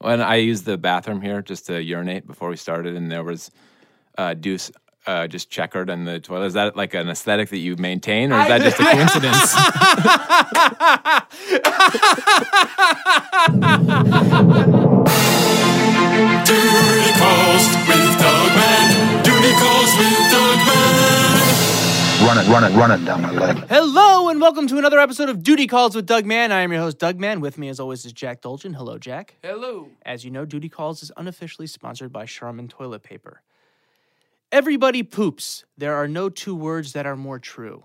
When I used the bathroom here just to urinate before we started, and there was uh, Deuce uh, just checkered in the toilet. Is that like an aesthetic that you maintain, or is that just a coincidence? Man. Run it, run it, run it down my leg. Hello and welcome to another episode of Duty Calls with Doug Mand. I am your host, Doug Mand. With me, as always, is Jack Dolgen. Hello, Jack. Hello. As you know, Duty Calls is unofficially sponsored by Charmin Toilet Paper. Everybody poops. There are no two words that are more true.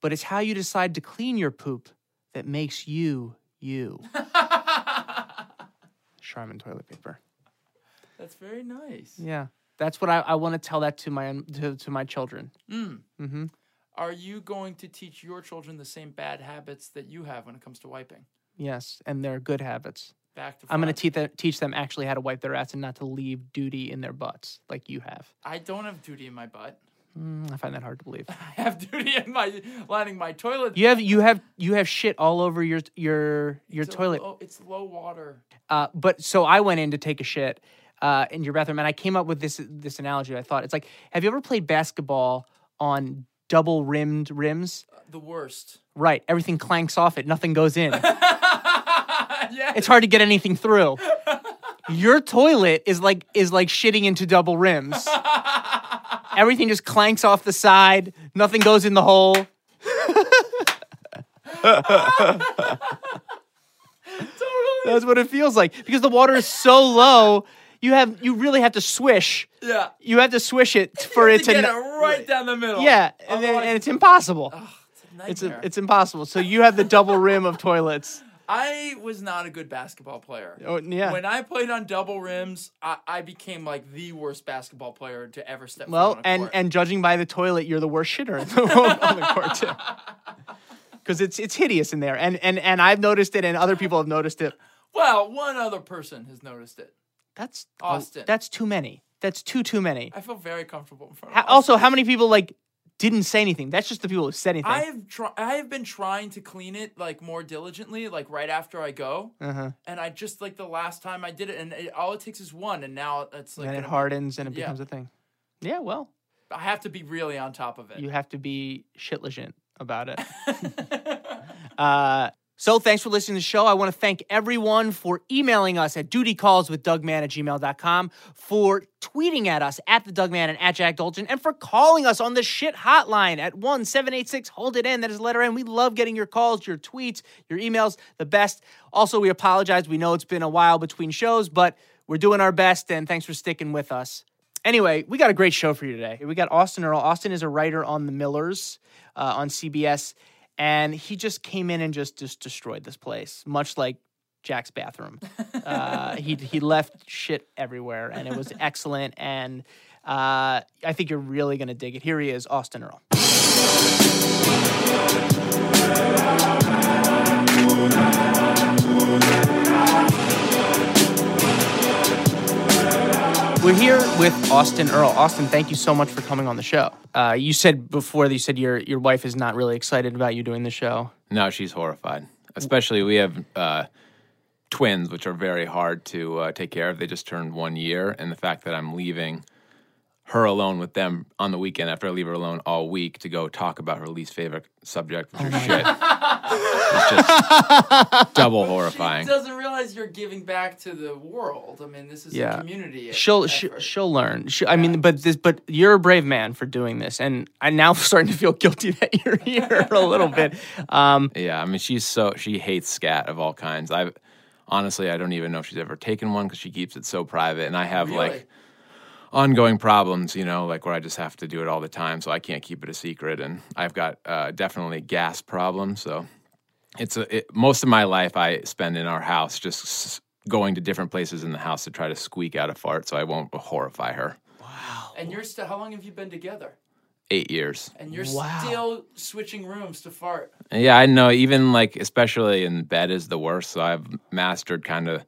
But it's how you decide to clean your poop that makes you you. Charmin Toilet Paper. That's very nice. Yeah. That's what I, I want to tell that to my to, to my children. Are you going to teach your children the same bad habits that you have when it comes to wiping? Yes, and they're good habits. Back to I'm going to teach them, teach them actually how to wipe their ass and not to leave duty in their butts like you have. I don't have duty in my butt. Mm, I find that hard to believe. I have duty in my lining my toilet. You have you have you have shit all over your your your It's toilet. Oh, it's low water. Uh, but so I went in to take a shit uh, in your bathroom, and I came up with this this analogy. I thought it's like, have you ever played basketball on double rimmed rims? The worst. Right, everything clanks off it, nothing goes in. yeah. it's hard to get anything through. Your toilet is like is like shitting into double rims. Everything just clanks off the side. Nothing goes in the hole. totally. That's what it feels like because the water is so low. You have you really have to swish. yeah. You have to swish it for it to. get n- it right down the middle. yeah, and, oh, then, and it's impossible. Ugh, it's a It's a, it's impossible. So you have the double rim of toilets. I was not a good basketball player. Oh, yeah. When I played on double rims, I, I became like the worst basketball player to ever step Well, and court. and judging by the toilet, you're the worst shitter in the, on the court too. Because it's it's hideous in there, and and and I've noticed it, and other people have noticed it. well, one other person has noticed it. That's Austin. that's too many. That's too too many. I feel very comfortable in front How, of also, how many people like didn't say anything? That's just the people who said anything. I have try- I have been trying to clean it like more diligently, like right after I go, uh-huh. and I just like the last time I did it, and it, all it takes is one, and now it's like and it gonna be- hardens and it yeah. becomes a thing. Yeah, well, I have to be really on top of it. you have to be shit legit about it. Uh, so thanks for listening to the show. I want to thank everyone for emailing us at dutycallswithdugman at gmail.com, for tweeting at us at the Dougman and at Jack Dolgen, and for calling us on the shit hotline at 1786 Hold It In. That is letter N. We love getting your calls, your tweets, your emails, the best. Also, we apologize. We know it's been a while between shows, but we're doing our best, and thanks for sticking with us. Anyway, we got a great show for you today. We got Austin Earl. Austin is a writer on The Millers uh, on CBS, and he just came in and just just destroyed this place, much like Jack's bathroom. Uh, he he left shit everywhere, and it was excellent. And uh, I think you're really gonna dig it. Here he is, Austin Earl. We're here with Austin Earl. Austin, thank you so much for coming on the show. Uh, you said before that you said your your wife is not really excited about you doing the show. No, she's horrified. Especially we have uh, twins, which are very hard to uh, take care of. They just turned one year, and the fact that I'm leaving her alone with them on the weekend after I leave her alone all week to go talk about her least favorite subject, which is shit. it's just double horrifying. She doesn't realize you're giving back to the world. I mean, this is Yeah. a community. She'll she, effort. she'll learn. She, I mean, but this but you're a brave man for doing this, and I'm now starting to feel guilty that you're here a little bit. Um, Yeah, I mean, she's so she hates scat of all kinds. I honestly, I don't even know if she's ever taken one because she keeps it so private, and I have Really? like ongoing problems, you know, like where I just have to do it all the time, so I can't keep it a secret. And I've got uh, definitely gas problems, so it's a it, most of my life I spend in our house just s- going to different places in the house to try to squeak out a fart, so I won't horrify her. Wow. And you're still. How long have you been together? Eight years. And you're Wow. still switching rooms to fart. Yeah, I know. Even like, especially in bed is the worst. So I've mastered kind of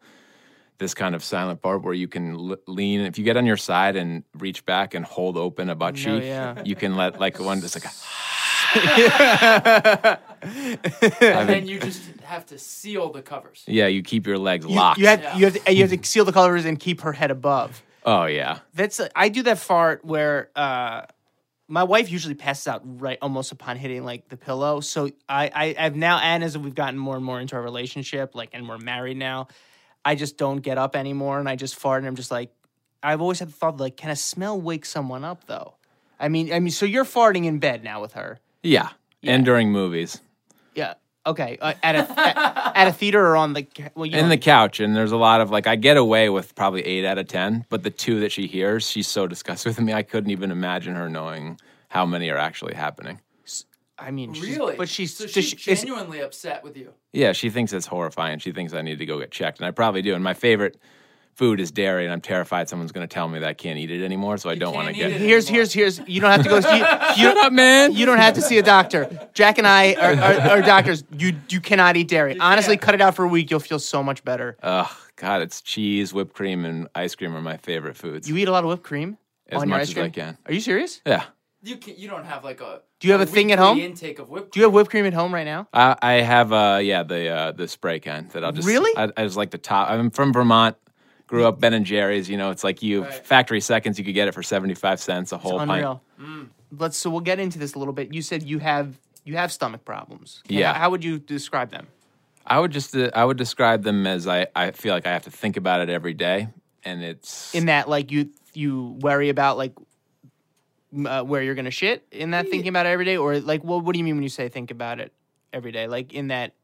this kind of silent fart where you can l- lean. If you get on your side and reach back and hold open a butt No, cheek, yeah. you can let like one just like a and then you just have to seal the covers. Yeah, you keep your legs You, locked. you have Yeah. you have to, you have to seal the covers and keep her head above. oh yeah. That's I do that fart where uh, my wife usually passes out right almost upon hitting like the pillow. So I, I I've now and as we've gotten more and more into our relationship, like and we're married now, I just don't get up anymore and I just fart and I'm just like I've always had the thought like, can a smell wake someone up though? I mean, I mean, so you're farting in bed now with her. Yeah. And during movies. Yeah. Okay. Uh, at a at, at a theater or on the well, you in the couch and there's a lot of like i get away with probably eight out of ten but the two that she hears she's so disgusted with me i couldn't even imagine her knowing how many are actually happening I mean, she's- Really? but she's so she's she- genuinely upset with you. yeah she thinks it's horrifying she thinks i need to go get checked and i probably do and my favorite food is dairy and i'm terrified someone's going to tell me that i can't eat it anymore so i don't want to get it. here's anymore. here's here's you don't have to go. You, you, Shut up man You don't have to see a doctor. Jack and I are, are, are doctors. You you cannot eat dairy. Honestly, can't. cut it out for a week. You'll feel so much better. Ugh, god it's cheese whipped cream and ice cream are my favorite foods You eat a lot of whipped cream As on your much ice as cream. I can. Are you serious? yeah You can You don't have like a. Do you have a thing at home? Intake of whipped. Do you have whipped cream at home right now? I, I have uh yeah the uh the spray can that I'll just Really? I, I just like the top. I'm from Vermont. Grew up Ben and Jerry's. You know, it's like you Right. factory seconds. You could get it for seventy five cents a whole pint. Unreal. Let's so we'll get into this a little bit. You said you have you have stomach problems. Yeah. How, how would you describe them? I would just uh, I would describe them as I I feel like I have to think about it every day, and it's In that, like you you worry about like m- uh, where you're gonna shit. In that, thinking about it every day, or like what what do you mean when you say think about it every day? Like in that.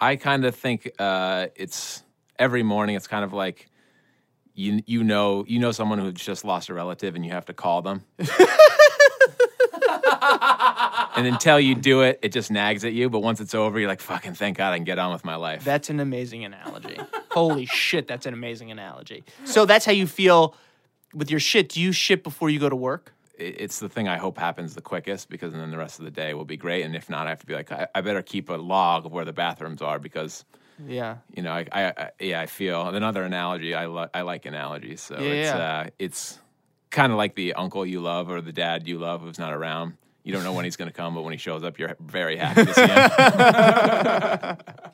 I kind of think uh, it's every morning. It's kind of like you you know you know someone who's just lost a relative and you have to call them. and until you do it, it just nags at you. But once it's over, you're like, "Fucking thank God I can get on with my life." That's an amazing analogy. Holy shit, that's an amazing analogy. So that's how you feel with your shit. Do you shit before you go to work? It- it's the thing I hope happens the quickest because then the rest of the day will be great. And if not, I have to be like, I, I better keep a log of where the bathrooms are because Yeah. you know, I, I, I yeah, I feel another analogy. I li- I like analogies, so Yeah, it's yeah. uh, it's kind of like the uncle you love or the dad you love who's not around. You don't know when he's going to come, but when he shows up, you're very happy to see him.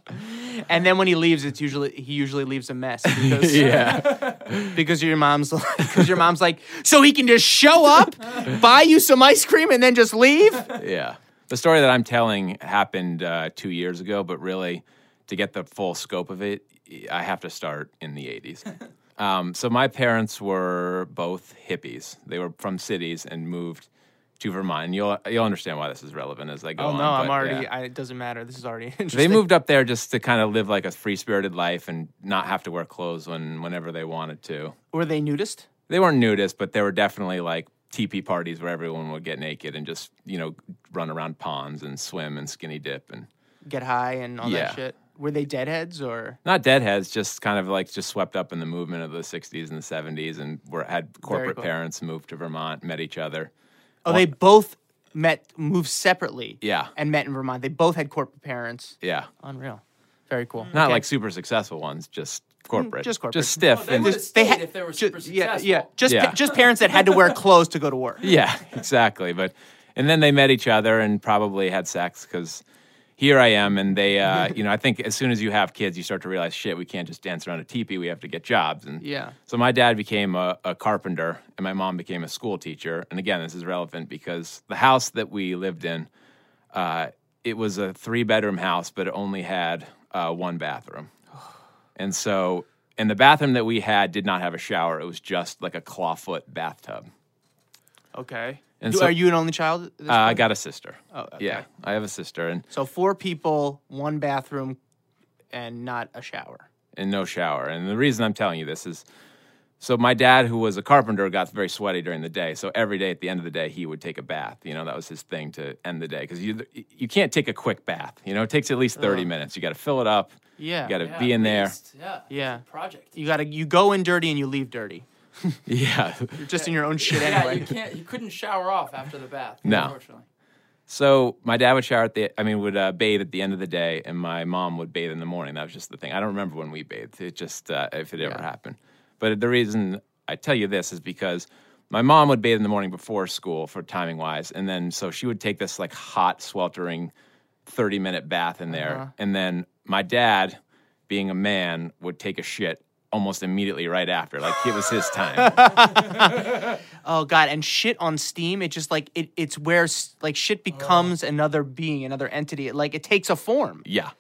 And then when he leaves, it's usually he usually leaves a mess because yeah, because your mom's because your mom's like, so he can just show up, buy you some ice cream, and then just leave. yeah. The story that I'm telling happened uh, two years ago, but really, to get the full scope of it, I have to start in the 80s. Um, so my parents were both hippies. They were from cities and moved to Vermont. And you'll you'll understand why this is relevant as I go Oh on. no, I'm already. yeah. I, it doesn't matter. This is already interesting. They moved up there just to kind of live like a free spirited life and not have to wear clothes when whenever they wanted to. Were they nudist? They weren't nudists, but they were definitely like teepee parties where everyone would get naked and just you know run around ponds and swim and skinny dip and Get high and all Yeah. that shit. Were they deadheads or? not deadheads, just kind of like just swept up in the movement of the '60s and the '70s, and were had corporate cool. parents moved to Vermont, met each other. Oh, they both met, moved separately. Yeah. and met in Vermont. They both had corporate parents. Yeah, Unreal. Very cool. not Okay. like super successful ones, just corporate, just corporate. just stiff. They and would have they stayed had- if they were ju- super yeah, successful. yeah. Just Yeah. pa- just parents that had to wear clothes to go to work. Yeah, exactly. But and then they met each other and probably had sex because here I am, and they, uh, you know, I think as soon as you have kids, you start to realize, shit, we can't just dance around a teepee. We have to get jobs. And Yeah. so my dad became a, a carpenter, and my mom became a school teacher. And again, this is relevant because the house that we lived in, uh, it was a three bedroom house, but it only had uh, one bathroom. And so, and the bathroom that we had did not have a shower. It was just like a clawfoot bathtub. Okay. And Do- so- are you an only child? Uh, I got a sister. Oh, okay. Yeah, I have a sister and, So four people, one bathroom, and not a shower. and no shower. And the reason I'm telling you this is so my dad, who was a carpenter, got very sweaty during the day. So every day at the end of the day, he would take a bath. You know, that was his thing to end the day because you you can't take a quick bath. You know, it takes at least 30 minutes. You got to fill it up. Yeah. You got to Yeah, be in at there. least. Yeah. Yeah. Project. You gotta you go in dirty and you leave dirty. Yeah. You're just in your own shit Yeah, you can't. You couldn't shower off after the bath. No. Unfortunately. So my dad would shower at the, I mean, would uh, bathe at the end of the day, and my mom would bathe in the morning. That was just the thing. I don't remember when we bathed. It just uh, if it ever Yeah. happened. But the reason I tell you this is because my mom would bathe in the morning before school for timing wise, and then so she would take this like hot, sweltering, thirty minute bath in there, Uh-huh. and then my dad, being a man, would take a shit almost immediately right after, like it was his time. Oh god, and shit on Steam, it just like it it's where like shit becomes another being, another entity. It, like it takes a form. Yeah.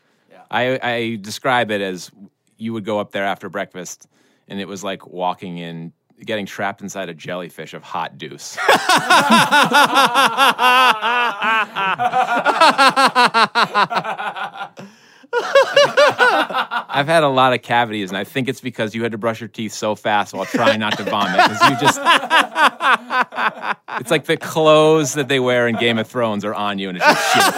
I, I describe it as you would go up there after breakfast and it was like walking in, getting trapped inside a jellyfish of hot deuce. I've had a lot of cavities, and I think it's because you had to brush your teeth so fast while trying not to vomit. Because you just, it's like the clothes that they wear in Game of Thrones are on you, and it's just shit.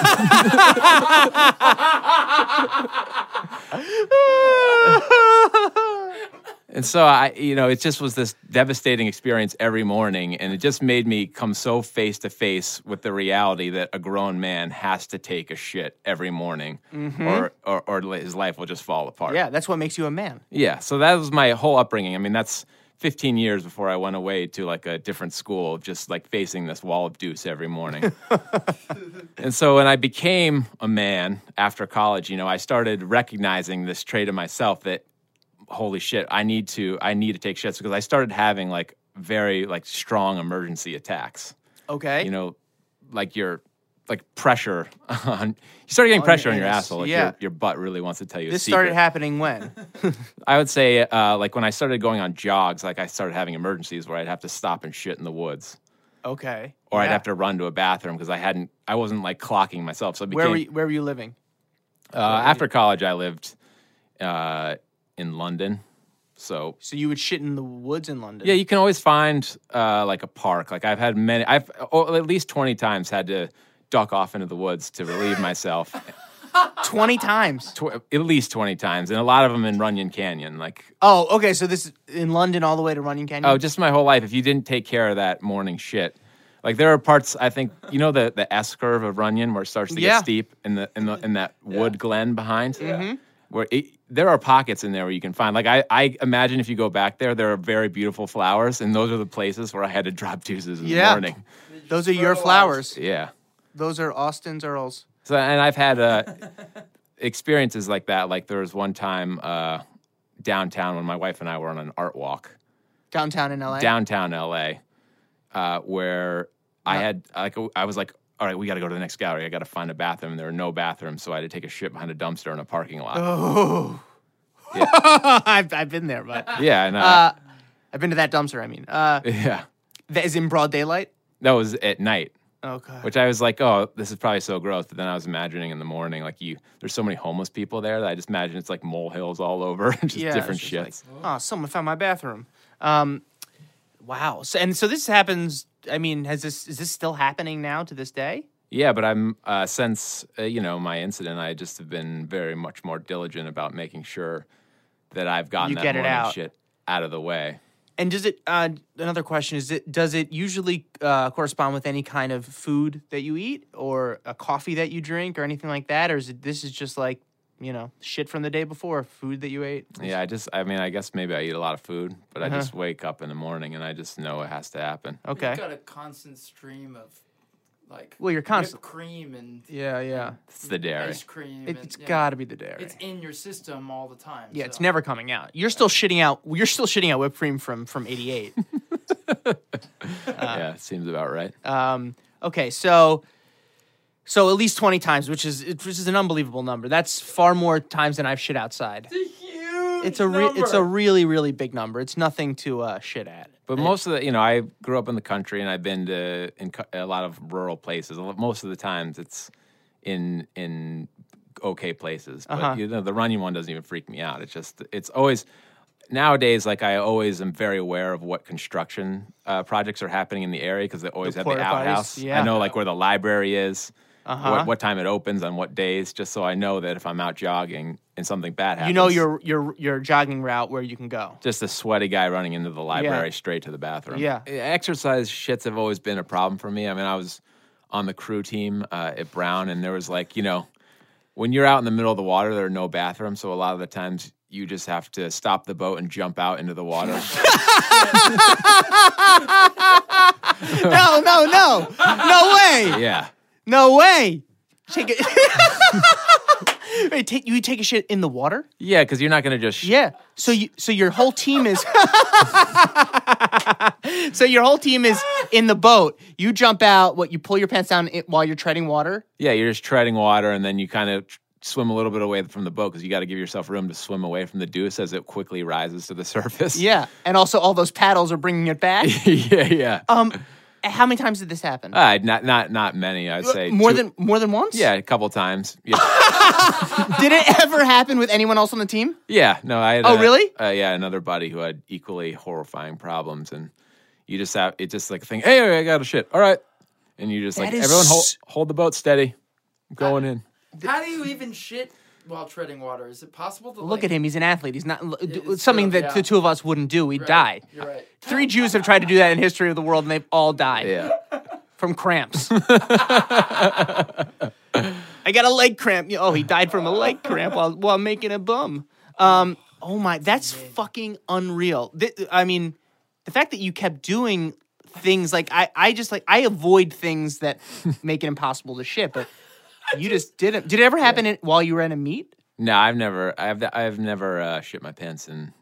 And so I, you know, it just was this devastating experience every morning, and it just made me come so face to face with the reality that a grown man has to take a shit every morning, mm-hmm. or, or or his life will just fall apart. Yeah, that's what makes you a man. yeah. So that was my whole upbringing. I mean, that's 15 years before I went away to like a different school, just like facing this wall of deuce every morning. and so when I became a man after college, you know, I started recognizing this trait of myself that holy shit, I need to I need to take shits because I started having like very like strong emergency attacks. Okay. You know, like your like pressure on you start getting On pressure your on your anus, asshole. Like yeah. your, your butt really wants to tell you. a this started happening when? I would say, uh, like when I started going on jogs, like I started having emergencies where I'd have to stop and shit in the woods, Okay. or I'd have to run to a bathroom because I hadn't, I wasn't like clocking myself. So became, Where were you, where were you living? uh, after college, I lived uh, in London. So So you would shit in the woods in London. yeah, you can always find uh, like a park. Like I've had many, I've oh, at least twenty times had to duck off into the woods to relieve myself. twenty times. Tw- at least twenty times, and a lot of them in Runyon Canyon. Like Oh, okay. So this is in London all the way to Runyon Canyon. Oh, just my whole life. If you didn't take care of that morning shit, like there are parts. I think you know the the S curve of Runyon where it starts to Yeah. get steep in the in the in that wood glen behind. Where it, there are pockets in there where you can find. Like I, I imagine if you go back there, there are very beautiful flowers, and those are the places where I had to drop deuces in Yeah. the morning. Those are your flowers. Yeah. Those are Austin's Earls. So and I've had uh, experiences like that. Like there was one time uh, downtown when my wife and I were on an art walk. Downtown in LA. downtown LA, uh, where I had like I was like, all right, we got to go to the next gallery. I got to find a bathroom. There were no bathrooms, so I had to take a shit behind a dumpster in a parking lot. Oh. Yeah. I've, I've been there, but Yeah, and uh, uh, I've been to that dumpster. I mean, uh, yeah, that is in broad daylight. that was at night. Okay. Which I was like, oh, this is probably so gross. But then I was imagining in the morning, like you, there's so many homeless people there that I just imagine it's like molehills all over, just yeah, different shits. like, oh, someone found my bathroom. Um, wow. So, and so this happens. I mean, has this is this still happening now to this day? Yeah, but I'm uh, since uh, you know my incident, I just have been very much more diligent about making sure that I've gotten You that get it out. shit out of the way. And does it? Uh, another question is: it does it usually uh, correspond with any kind of food that you eat, or a coffee that you drink, or anything like that, or is it this is just like you know shit from the day before, food that you ate? Yeah, I just, I mean, I guess maybe I eat a lot of food, but Uh-huh. I just wake up in the morning and I just know it has to happen. Okay. You've got a constant stream of like Well, you're whipped constant- cream and Yeah, yeah. It's the dairy. ice cream. It, and, it's yeah. got to be the dairy. It's in your system all the time. yeah, it's never coming out. You're still shitting out. You're still shitting out whipped cream from from '88. yeah, seems about right. Um, okay, so so at least twenty times, which is which is an unbelievable number. That's far more times than I've shit outside. It's a huge. It's a re- it's a really really big number. It's nothing to uh, shit at. But most of the, you know, I grew up in the country and I've been to in co- a lot of rural places. Most of the times it's in in okay places. But Uh-huh. you know, the Runyon one doesn't even freak me out. It's just it's always nowadays like I always am very aware of what construction uh, projects are happening in the area because they always The have the outhouse. yeah. I know like where the library is. Uh-huh. What, what time it opens on what days, just so I know that if I'm out jogging and something bad happens, You know your your your jogging route where you can go. just a sweaty guy running into the library straight to the bathroom. Yeah. Exercise shits have always been a problem for me. I mean, I was on the crew team uh, at Brown, and there was like, you know, when you're out in the middle of the water, there are no bathrooms. So a lot of the times you just have to stop the boat and jump out into the water. No, no, no, no way, yeah. No way. Take it. Wait, take you take a shit in the water? Yeah, because you're not gonna just sh- Yeah. So you so your whole team is So your whole team is in the boat. You jump out, what you pull your pants down i- while you're treading water? yeah, you're just treading water, and then you kind of swim a little bit away from the boat because you got to give yourself room to swim away from the deuce as it quickly rises to the surface. Yeah. And also all those paddles are bringing it back. yeah, yeah. Um how many times did this happen? Uh, not not not many. I'd say more two- than more than once? yeah, a couple times. Yeah, Did it ever happen with anyone else on the team? yeah. No, I. Had, Oh, uh, really? Uh, yeah, another buddy who had equally horrifying problems, and you just have it's just like a thing. Hey, I got a shit. All right, and you just like everyone hold hold the boat steady. I'm going in. How do you even shit while treading water? Is it possible to Look like, at him. He's an athlete. He's not It's it's something true, that yeah. the two of us wouldn't do. We'd Right, die. You're right. Three Jews have tried to do that in history of the world, and they've all died Yeah. from cramps. I got a leg cramp. Oh, he died from a leg cramp while while making a bum. Um. Oh my, that's fucking unreal. Th- I mean, the fact that you kept doing things like I, I just like I avoid things that make it impossible to shit, but you just didn't. Did it ever happen in, while you were in a meet No, I've never. I've I've never uh, shit my pants in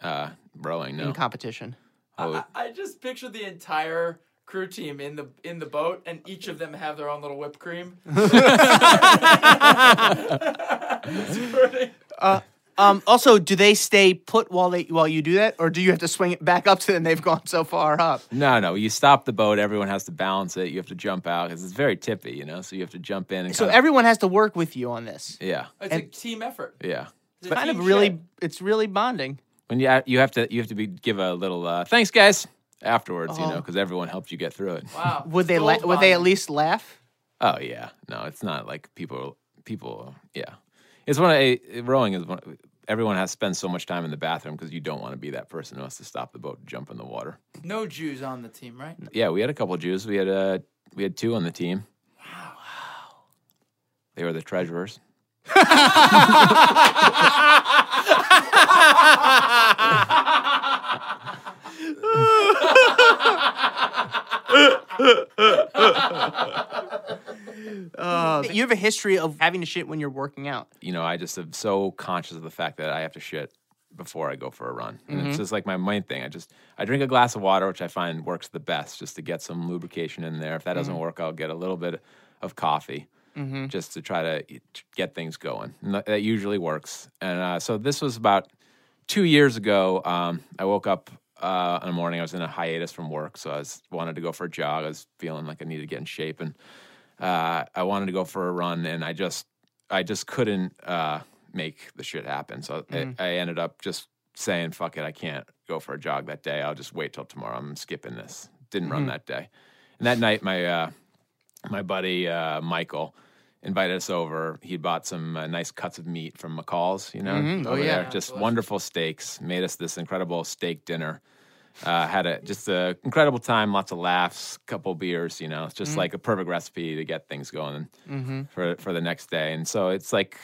uh, rowing. No. in competition? Oh, I, I just picture the entire crew team in the in the boat, and each of them have their own little whipped cream. Um. Also, do they stay put while they while you do that, or do you have to swing it back up to them? They've gone so far up. no, no. You stop the boat. Everyone has to balance it. You have to jump out because it's very tippy, you know. So you have to jump in and. So kinda- everyone has to work with you on this. yeah, It's a team effort. yeah. It's a Kind of team really, shed. it's really bonding. When you you have to you have to be give a little uh, thanks guys afterwards, you know, Oh. because everyone helped you get through it. Wow. Would they? Gold La- would they at bonding. least laugh? Oh yeah, no, it's not like people people. Yeah, it's one of a rowing is one. Everyone has to spend so much time in the bathroom because you don't want to be that person who has to stop the boat and jump in the water. No Jews on the team, right? Yeah, we had a couple Jews. We had uh, we had two on the team. Wow. They were the treasurers. you have a history of having to shit when you're working out. you know, I just am so conscious of the fact that I have to shit before I go for a run. And it's just like my main thing. I just I drink a glass of water, which I find works the best, just to get some lubrication in there. If that doesn't work, I'll get a little bit of coffee. Just to try to get things going, and that- that usually works. And uh, so this was about two years ago. Um, I woke up uh, in the morning. I was in a hiatus from work, so I was wanted to go for a jog. I was feeling like I needed to get in shape, and uh, I wanted to go for a run, and I just I just couldn't uh, make the shit happen. So I, I ended up just saying, "Fuck it, I can't go for a jog that day. I'll just wait till tomorrow. I'm skipping this." Didn't run that day, and that night my uh, my buddy uh, Michael invited us over. He bought some uh, nice cuts of meat from McCall's, you know, Mhm. Oh, over yeah. there. just wonderful steaks. Made us this incredible steak dinner. Uh, had a just an incredible time, lots of laughs, couple beers. You know, it's Mm-hmm. just like a perfect recipe to get things going for for the next day. And so it's like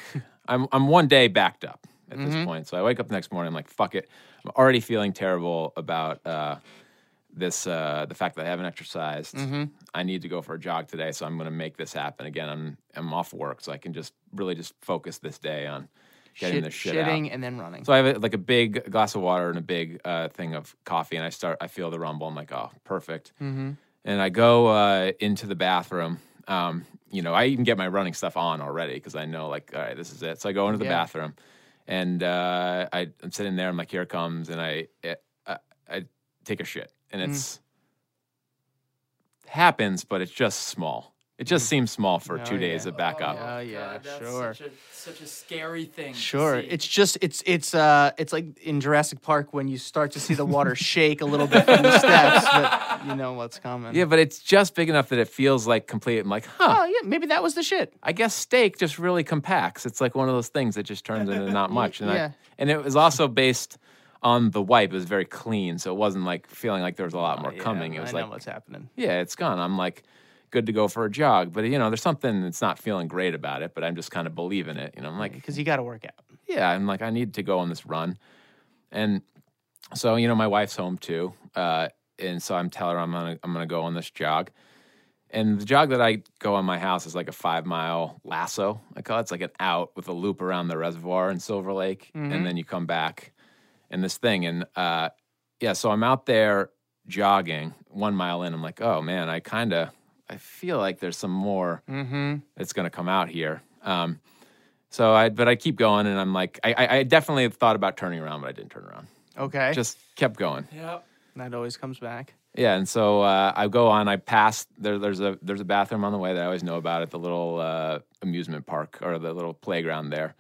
I'm I'm one day backed up at Mm-hmm. this point. So I wake up the next morning, I'm like, fuck it. I'm already feeling terrible about uh, this uh, the fact that I haven't exercised. Mm-hmm. I need to go for a jog today, so I'm going to make this happen. Again, I'm I'm off work, so I can just really just focus this day on getting Shit, this shit shitting out. and then running. So I have a, like a big glass of water and a big uh, thing of coffee, and I start. I feel the rumble. I'm like, oh, perfect. Mm-hmm. And I go uh, into the bathroom. Um, you know, I even get my running stuff on already because I know, like, all right, this is it. So I go into the Yeah. bathroom, and uh, I, I'm sitting there. I'm like, here it comes, and I, I, I take a shit, and Mm. it's happens, but it's just small. It just seems small for Oh, two days of backup. Oh, yeah, that's sure. Such a, such a scary thing. to Sure. see. It's just it's it's uh it's like in Jurassic Park when you start to see the water shake a little bit from the steps, but you know what's coming. Yeah, but it's just big enough that it feels like complete. I'm like, huh. Oh yeah, maybe that was the shit. I guess steak just really compacts. It's like one of those things that just turns into not much. And, Yeah. I, and it was also based on the wipe. It was very clean, so it wasn't like feeling like there was a lot more Oh, Yeah, coming. It was I like, know what's happening. yeah, it's gone. I'm like, good to go for a jog. But you know, there's something that's not feeling great about it. But I'm just kind of believing it. You know, I'm like, Because you got to work out. yeah, I'm like, I need to go on this run. And so, you know, my wife's home too. Uh, and so I'm telling her I'm gonna I'm gonna go on this jog. And the jog that I go on my house is like a five mile lasso. I call it. It's like an out with a loop around the reservoir in Silver Lake, and then you come back and this thing. And uh, yeah, so I'm out there jogging one mile in. I'm like, oh man, I kind of I feel like there's some more that's gonna come out here. Um, so I, but I keep going, and I'm like, I, I I definitely thought about turning around, but I didn't turn around. Okay. Just kept going. Yep. that always comes back. Yeah, and so uh, I go on. I pass there. There's a there's a bathroom on the way that I always know about at the little uh, amusement park or the little playground there.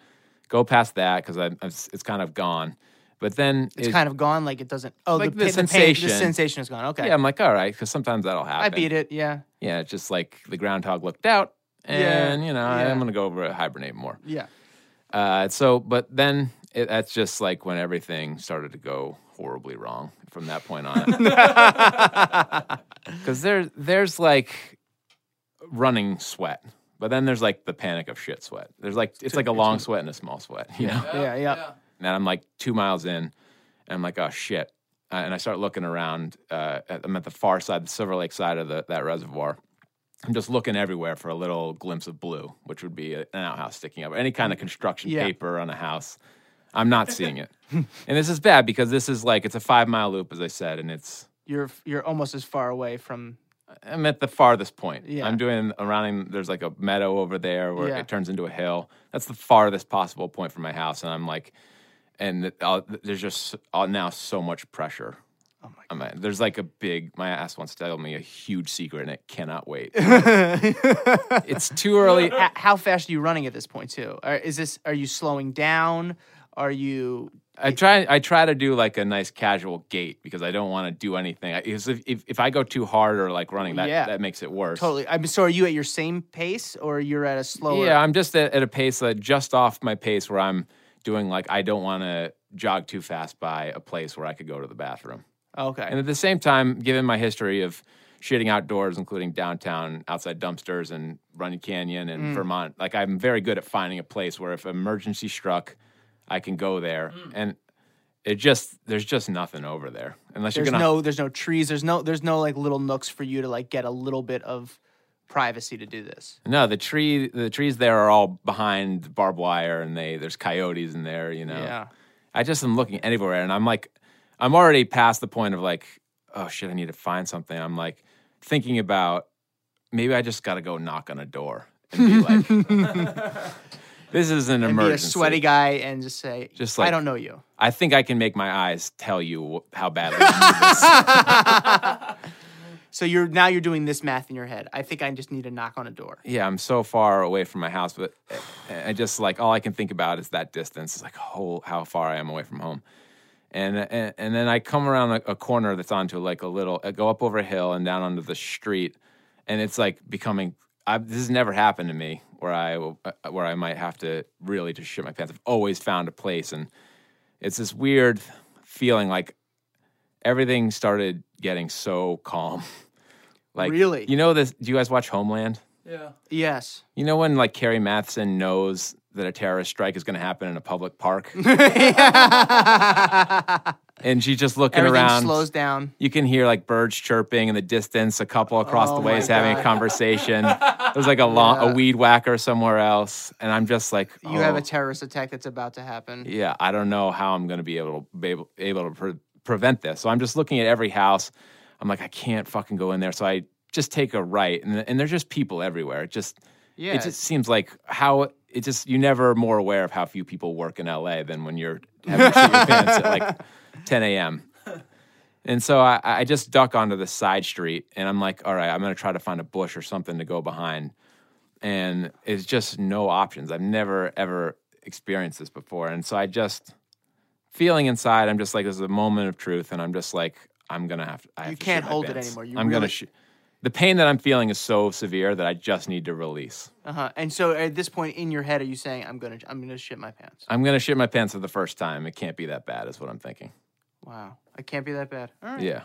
Go past that because I it's, it's kind of gone. But then It's it- kind of gone. Like it doesn't. Oh, Like the, the pa- pain- sensation. the sensation is gone. Okay. yeah. I'm like, all right, because sometimes that'll happen. I beat it. Yeah. Yeah, it's just like the groundhog looked out, Yeah, and you know yeah. I'm gonna go over hibernate more. Yeah. Uh, so, but then it, that's just like when everything started to go horribly wrong from that point on. Because there, there's like running sweat, but then there's like the panic of shit sweat. There's like it's like a long sweat and a small sweat, you know. Yeah, yeah. And I'm like two miles in, and I'm like, oh shit. Uh, and I start looking around. Uh, at, I'm at the far side, the Silver Lake side of the, that reservoir. I'm just looking everywhere for a little glimpse of blue, which would be an outhouse sticking up, any kind of construction Yeah. paper on a house. I'm not seeing it, and this is bad because this is like it's a five mile loop, as I said, and it's You're you're almost as far away from. I'm at the farthest point. Yeah. I'm doing around. There's like a meadow over there where Yeah. it turns into a hill. That's the farthest possible point from my house, and I'm like, and it- I'll, there's just uh, now so much pressure. Oh my I'm there's like a big. My ass wants to tell me a huge secret, and it cannot wait. it's too early. H- how fast are you running at this point too? Are, is this? Are you slowing down? Are you? I try. I try to do like a nice casual gait because I don't want to do anything. I- Because if, if if I go too hard or like running, that Yeah. that makes it worse. Totally. I mean, so are you at your same pace, or you're at a slower? Yeah, I'm just at, at a pace that just off my pace where I'm doing like I don't want to jog too fast by a place where I could go to the bathroom. Oh, okay. And at the same time, given my history of shitting outdoors, including downtown, outside dumpsters, and Runyon Canyon and mm. Vermont, like I'm very good at finding a place where if emergency struck, I can go there. Mm. And it just there's just nothing over there unless there's you're gonna no there's no trees. There's no there's no like little nooks for you to like get a little bit of privacy to do this. No, the tree the trees there are all behind barbed wire and they there's coyotes in there, you know. Yeah. I just am looking everywhere and I'm like I'm already past the point of like, oh shit, I need to find something. I'm like thinking about maybe I just gotta go knock on a door and be like This is an And emergency. be a sweaty guy and just say, Just like, I don't know you. I think I can make my eyes tell you how badly I need this. So you're now you're doing this math in your head. I think I just need to knock on a door. yeah, I'm so far away from my house, but I just like all I can think about is that distance. It's like oh, how far I am away from home. And and, and then I come around a, a corner that's onto like a little, I go up over a hill and down onto the street, and it's like becoming. I, this has never happened to me where I uh, where I might have to really just shit my pants. I've always found a place, and it's this weird feeling like everything started getting so calm. Like Really? you know this? Do you guys watch Homeland? Yeah. Yes. You know when like Carrie Mathison knows that a terrorist strike is going to happen in a public park, and she's just looking around. Everything around. slows down. You can hear like birds chirping in the distance. A couple across Oh the way my is having God. a conversation. There's like a long, Yeah. a weed whacker somewhere else, and I'm just like, You have oh, a terrorist attack that's about to happen. yeah, I don't know how I'm going to be able to be able, able to pre- prevent this. So I'm just looking at every house. I'm like, I can't fucking go in there. So I just take a right, and and there's just people everywhere. It just Yeah. it just seems like how it just you never more aware of how few people work in LA than when you're having to shit your pants at like 10 a.m. And so I, I just duck onto the side street, and I'm like, all right, I'm gonna try to find a bush or something to go behind. And it's just no options. I've never ever experienced this before, and so I just feeling inside. I'm just like, this is a moment of truth, and I'm just like, I'm gonna have to. I have You to can't shit my hold it anymore. You I'm really- gonna. Sh- the pain that I'm feeling is so severe that I just need to release. Uh-huh. And so at this point in your head, are you saying, I'm gonna I'm gonna shit my pants? I'm gonna shit my pants for the first time. It can't be that bad, is what I'm thinking. Wow. it can't be that bad. All right. Yeah.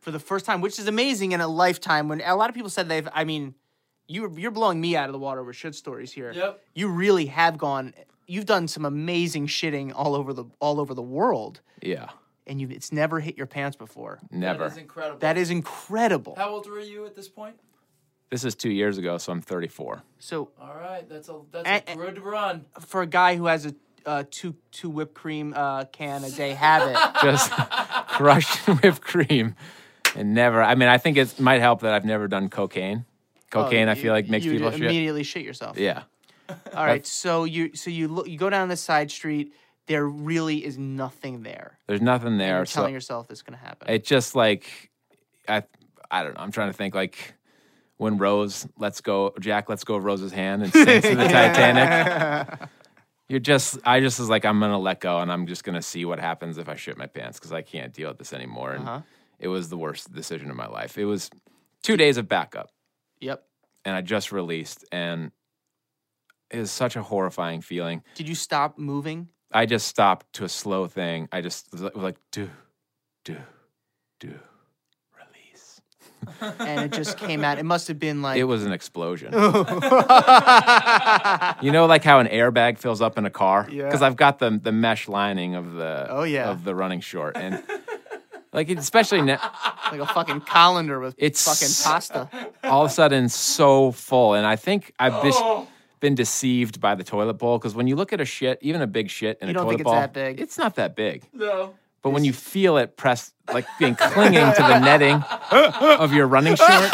For the first time, which is amazing in a lifetime when a lot of people said they've I mean, you you're blowing me out of the water with shit stories here. Yep. You really have gone you've done some amazing shitting all over the all over the world, Yeah, and you it's never hit your pants before. never. That is incredible. That is incredible. How old were you at this point? this is two years ago, so I'm 34. So All right, that's a that's And- a good run. for a guy who has a uh, two two whipped cream uh, can a day habit, Just crushed whipped cream, and never. I mean, I think it might help that I've never done cocaine. Cocaine, I feel like makes Oh, you people shit. immediately shit yourself. Yeah, All right, so you so you look you go down the side street. There really is nothing there. there's nothing there. you're So telling yourself this is gonna happen. it just like I I don't know. I'm trying to think like when Rose lets go, Jack lets go of Rose's hand and sinks to the Titanic. You're just I just was like I'm gonna let go and I'm just gonna see what happens if I shit my pants because I can't deal with this anymore. And Uh-huh. it was the worst decision of my life. It was two days of backup yep. and I just released and it was such a horrifying feeling. Did you stop moving? I just stopped to a slow thing. I just was like- do, do, do, release. And it just came out. It must have been like It was an explosion. you know, like how an airbag fills up in a car. Yeah. Because I've got the the mesh lining of the Oh, yeah. of the running short, and like especially now, like a fucking colander with It's- fucking pasta. all of a sudden so full, and I think I've been, been deceived by the toilet bowl because when you look at a shit, even a big shit in You a don't toilet think it's bowl, that big. it's not that big. No. But when you feel it press, like being clinging to the netting of your running short,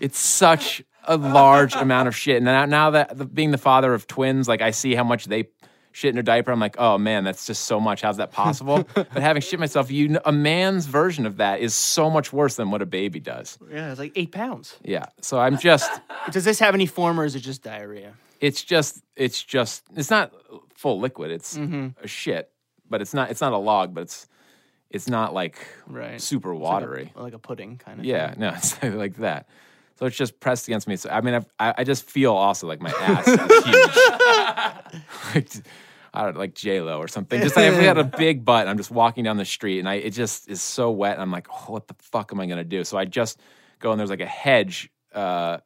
it's such a large amount of shit. And now, now that the, being the father of twins, like I see how much they shit in their diaper. I'm like, oh man, that's just so much. How's that possible? but having shit myself, you kn- a man's version of that is so much worse than what a baby does. Yeah, it's like eight pounds. Yeah. So I'm just, Does this have any form or is it just diarrhea? it's just, it's just, it's not full liquid. It's Mm-hmm. a shit, but it's not, it's not a log, but it's, it's not like Right. super watery. Like a pudding kind of. Yeah, no, it's like that. So it's just pressed against me. So I mean, I've, I I just feel also like my ass is huge, like, I don't like J Lo or something. Just like if we had a big butt, I'm just walking down the street and I it just is so wet. And I'm like, oh, what the fuck am I gonna do? So I just go and there's like a hedge uh,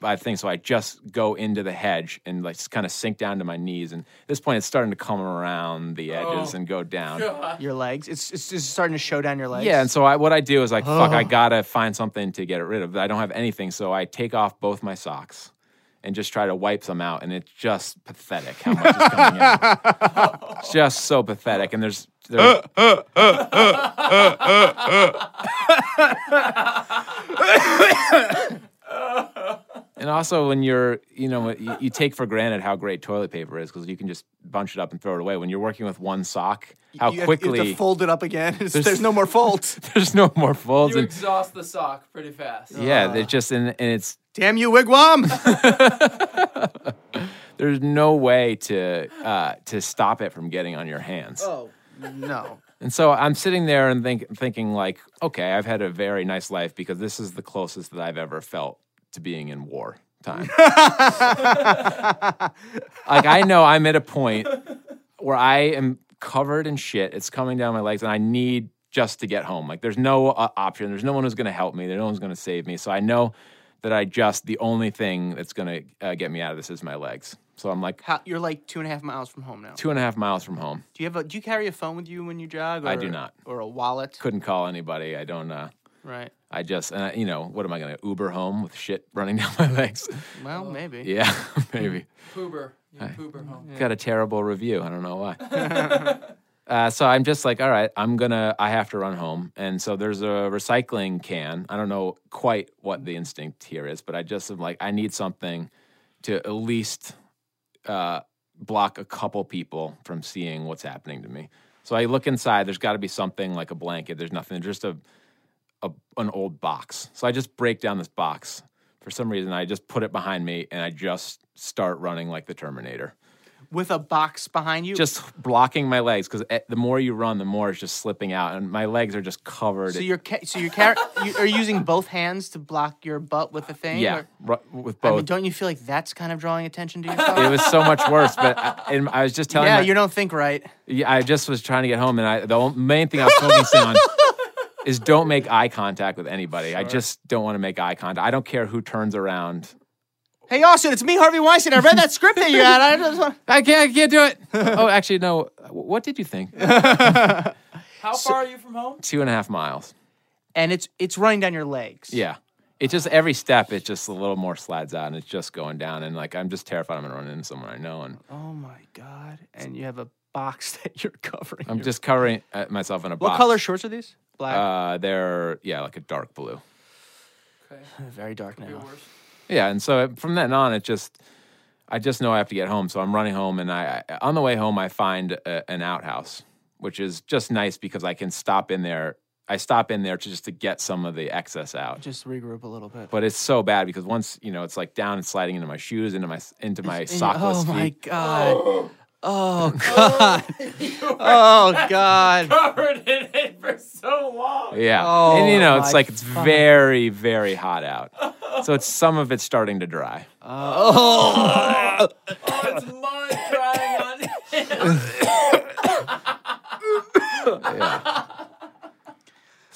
by think So I just go into the hedge and like just kind of sink down to my knees. And at this point, it's starting to come around the oh, edges and go down. Your legs. It's it's just starting to show down your legs. Yeah, and so I, what I do is like, fuck, I gotta find something to get it rid of. I don't have anything, so I take off both my socks and just try to wipe them out, and it's just pathetic how much is coming out. Just so pathetic, and there's. there's And also, when you're, you know, you, you take for granted how great toilet paper is because you can just bunch it up and throw it away. When you're working with one sock, how You have- you have quickly to fold it up again. There's, there's no more folds. there's no more folds. You And, exhaust the sock pretty fast. yeah, it's just and, and it's Damn you, wigwam! there's no way to uh, to stop it from getting on your hands. oh no. And so I'm sitting there and think, thinking like, okay, I've had a very nice life because this is the closest that I've ever felt to being in war time. like I know I'm at a point where I am covered in shit. It's coming down my legs, and I need just to get home. Like there's no uh, option. There's no one who's going to help me. There's no one's going to save me. So I know that I just the only thing that's going to uh, get me out of this is my legs. So I'm like How, you're like two and a half miles from home now. two and a half miles from home. Do you have a? Do you carry a phone with you when you jog? Or, I do not. Or a wallet? Couldn't call anybody. I don't. Uh, Right. I just, and I, you know, what am I going to Uber home with shit running down my legs? Well, maybe. Yeah, maybe. Poober. You poober home. Got a terrible review. I don't know why. uh, so I'm just like, all right, I'm gonna, I have to run home, and so there's a recycling can. I don't know quite what the instinct here is, but I just am like, I need something to at least uh, block a couple people from seeing what's happening to me. So I look inside. There's got to be something like a blanket. There's nothing. Just a, a an old box. So I just break down this box. For some reason, I just put it behind me, and I just start running like the Terminator With a box behind you. just blocking my legs because eh, the more you run, the more it's just slipping out, and my legs are just covered. So you're ca- so you're car- you are using both hands to block your butt with the thing. yeah, or- ru- with I both. mean, don't you feel like that's kind of drawing attention to yourself? it was so much worse, but uh, I, and I was just telling. yeah, my- you don't think right. Yeah, I just was trying to get home, and I the main thing I was focusing on is don't make eye contact with anybody. I just don't want to make eye contact. I don't care who turns around Hey, Austin, it's me, Harvey Weinstein. I read that script that you had. I just. I can't, I can't do it. oh, actually, no. What did you think? How far are you from home? Two and a half miles. And it's it's running down your legs. Yeah. It's just every step, it just a little more slides out and it's just going down. And like, I'm just terrified I'm to run into someone I know. And Oh my god! And you have a box that you're covering. I'm your- just covering uh, myself in a box. What color shorts are these? Black. Uh, they're, yeah, like a dark blue. Okay. Very dark Your now. Yeah, and so from then on, it just I just know I have to get home. So I'm running home, and I, I on the way home I find a, an outhouse, which is just nice because I can stop in there. I stop in there to just to get some of the excess out. Just regroup a little bit. But it's so bad because once you know it's like down and sliding into my shoes, into my into my sockless oh my feet. god! Oh, oh god! oh god! Covered in it for so long. Yeah, Oh, and you know it's like it's very very hot out, so it's some of it's starting to dry. Oh! Oh, it's mud drying on.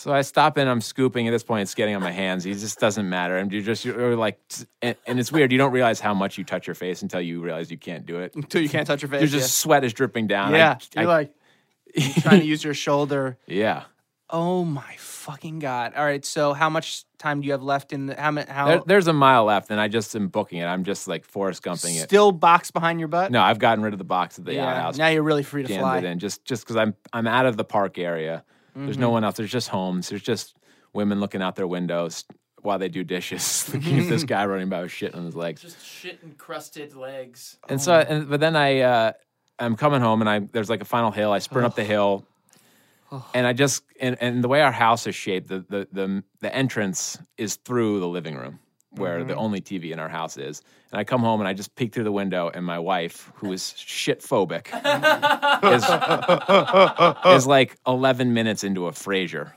So I stop in, I'm scooping. At this point, it's getting on my hands. It just doesn't matter. And you just, you're like, and, and it's weird. You don't realize how much you touch your face until you realize you can't do it. Until you can't touch your face. There's just sweat is dripping down. yeah. I- You're I- like trying to use your shoulder. yeah. Oh my fucking god! All right, so how much time do you have left in the how many how There, there's a mile left, and I just am booking it. I'm just like Forrest Gumping it. still box behind your butt? No, I've gotten rid of the box at the Yeah. outhouse. Now you're really free to fly. it in just just because I'm I'm out of the park area. There's Mm-hmm. no one else. There's just homes. There's just women looking out their windows while they do dishes, looking at this guy running by with shit on his legs. Just shit encrusted legs. And so, and, but then I, uh, I'm coming home and I, there's like a final hill. I sprint up the hill and I just, and, and the way our house is shaped, the, the, the, the entrance is through the living room where the mm-hmm. only TV in our house is. And I come home and I just peek through the window and my wife, who is shit phobic, is, is like 11 minutes into a Frasier.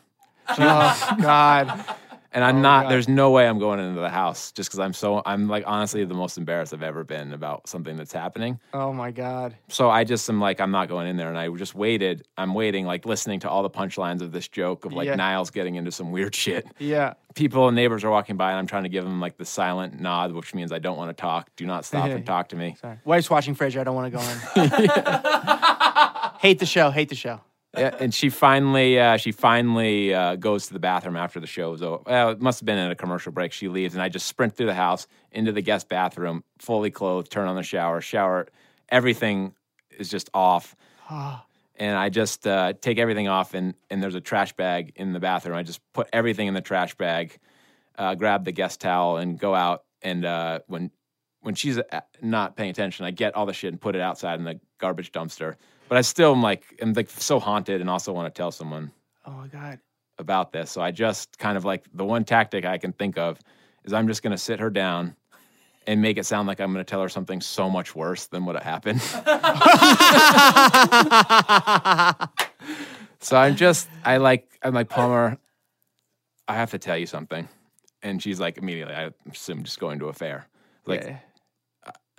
oh god! And I'm oh not, God. there's no way I'm going into the house just because I'm so, I'm like honestly the most embarrassed I've ever been about something that's happening. Oh my god! So I just am like, I'm not going in there. And I just waited. I'm waiting, like listening to all the punchlines of this joke of like Yeah. Niles getting into some weird shit. Yeah. People and neighbors are walking by, and I'm trying to give them like the silent nod, which means I don't want to talk. Do not stop and talk to me. Sorry. Wife's watching Frasier. I don't want to go in. hate the show. Hate the show. Yeah, and she finally, uh, she finally uh, goes to the bathroom after the show is over. Well, it must have been in a commercial break. She leaves, and I just sprint through the house into the guest bathroom, fully clothed, turn on the shower, shower. Everything is just off. and I just uh, take everything off, and, and there's a trash bag in the bathroom. I just put everything in the trash bag, uh, grab the guest towel, and go out. And uh, when when she's uh, not paying attention, I get all the shit and put it outside in the garbage dumpster. But I still am like, I'm like so haunted, and also want to tell someone Oh my god. about this. So I just kind of like the one tactic I can think of is I'm just going to sit her down and make it sound like I'm going to tell her something so much worse than what happened. so I'm just, I like, I'm like, Palmer, I have to tell you something. And she's like, immediately, I assume just going to a fair. Like, Yeah.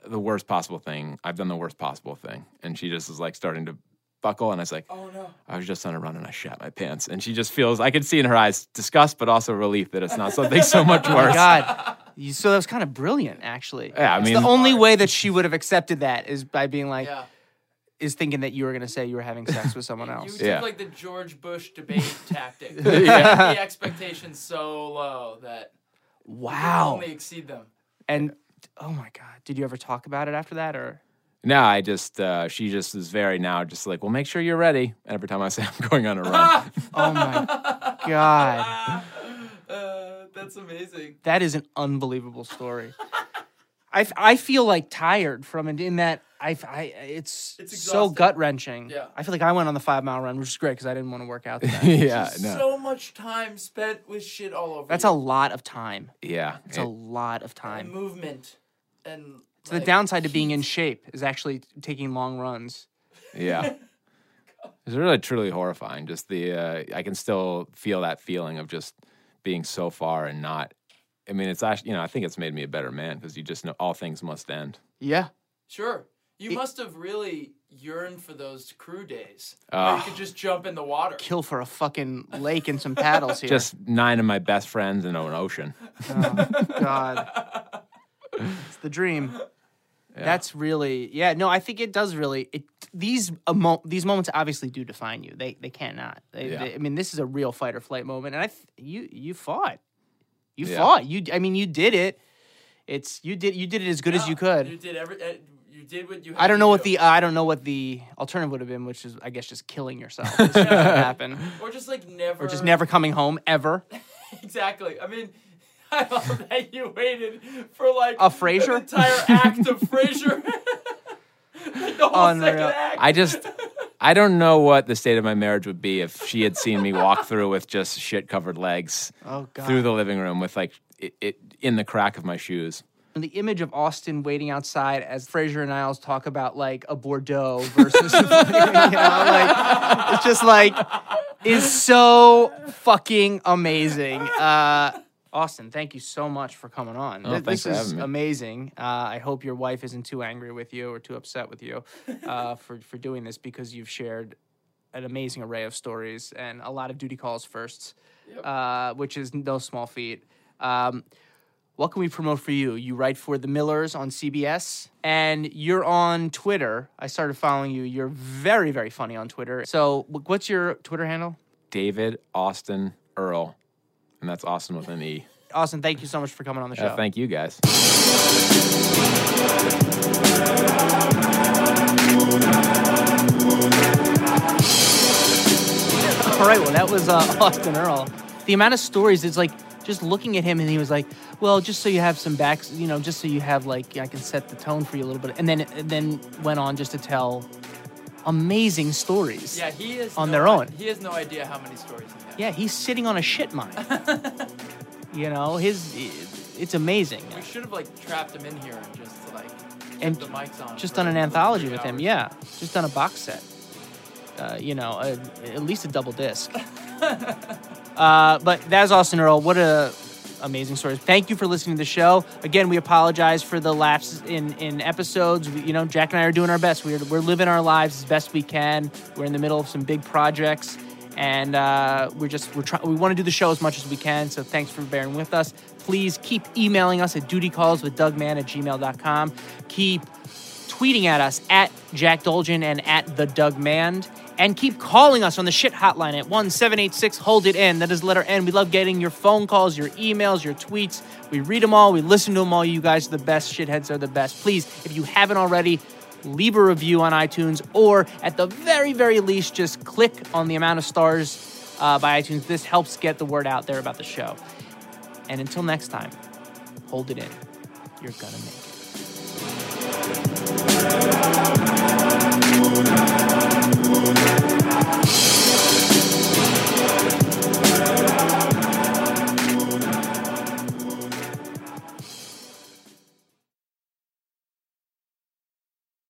The worst possible thing. I've done the worst possible thing. And she just is like starting to buckle. And I was like, Oh no. I was just on a run and I shat my pants. And she just feels, I could see in her eyes disgust, but also relief that it's not something so much Oh worse. god. You, so that was kind of brilliant, actually. Yeah, I It's mean- the only way that she would have accepted that is by being like, Yeah. is thinking that you were going to say you were having sex with someone You else. took Yeah. like the George Bush debate tactic. Yeah. The expectations so low that you can Wow. only exceed them. And oh my god, did you ever talk about it after that, or No, I just, uh, she just is very now just like, well, make sure you're ready. Every time I say I'm going on a run. oh my god, Uh, that's amazing. that is an unbelievable story. I, f- I feel like tired from it in that I, f- I- it's, It's so gut wrenching. Yeah. I feel like I went on the five mile run, which is great because I didn't want to work out. Today. yeah, no. So much time spent with shit all over. That's you. a lot of time. yeah. It's a lot of and time. movement and. So the downside to being in shape is actually taking long runs. Yeah. It's really truly horrifying. Just the uh, I can still feel that feeling of just being so far and not. I mean, it's actually you know I think it's made me a better man because you just know all things must end. Yeah. Sure. You It- must have really yearned for those crew days. Ah. where you could just jump in the water. Kill for a fucking lake and some paddles here. Just nine of my best friends in an ocean. oh, God. It's the dream. That's really yeah. No, I think it does really. It these emo- these moments obviously do define you. They they cannot. They, Yeah. they- I mean, this is a real fight or flight moment, and I th- you you fought. You Yeah. fought. You I mean, you did it. It's you did you did it as good as you could. You did every. You did what you. Had I don't to know what do. the uh, I don't know what the alternative would have been, which is I guess just killing yourself. It's not happen, Or just like never. or just never coming home ever. Exactly. I mean, I love that you waited for like A Frasier? entire act of Frasier. like the whole Unreal. second act. I just, I don't know what the state of my marriage would be if she had seen me walk through with just shit covered legs Oh god. through the living room with like it, it in the crack of my shoes. And the image of Austin waiting outside as Frasier and Niles talk about like a Bordeaux versus, you know, like it's just like is so fucking amazing. Uh, Austin, thank you so much for coming on. Oh, this is amazing. Uh, I hope your wife isn't too angry with you or too upset with you uh, for for doing this because you've shared an amazing array of stories and a lot of duty calls firsts, uh, which is no small feat. Um, what can we promote for you? You write for The Millers on CBS, and you're on Twitter. I started following you. You're very, very funny on Twitter. So, what's your Twitter handle? David Austin Earl, and that's Austin with an E. Austin, thank you so much for coming on the show. Uh, thank you guys. All right, well, that was uh, Austin Earl. The amount of stories is like just looking at him, and he was like, "Well, just so you have some backs, you know, just so you have like I can set the tone for you a little bit," and then and then went on just to tell amazing stories. Yeah, he is On no their own. He has no idea how many stories he has. Yeah, he's sitting on a shit mine. you know, his it's amazing. We should have like trapped him in here and just like And the mics on. Just done an anthology with him. Yeah, just done a box set. Uh, you know, a, at least a double disc. uh, but that's Austin Earl. What a amazing story. Thank you for listening to the show. Again, we apologize for the lapses in in episodes. We, you know, Jack and I are doing our best. We're we're living our lives as best we can. We're in the middle of some big projects. And uh, we're just we're trying. We want to do the show as much as we can. So thanks for bearing with us. Please keep emailing us at dutycalls with Dougman at gmail.com. Keep tweeting at us at Jack Dolgen and at the Doug Mand. And keep calling us on the shit hotline at 1786 Hold It In. That is letter N. We love getting your phone calls, your emails, your tweets. We read them all. We listen to them all. You guys are the best. Shitheads are the best. Please, if you haven't already, leave a review on iTunes or at the very, very least, just click on the amount of stars uh, by iTunes. This helps get the word out there about the show. And until next time, hold it in. You're gonna make it.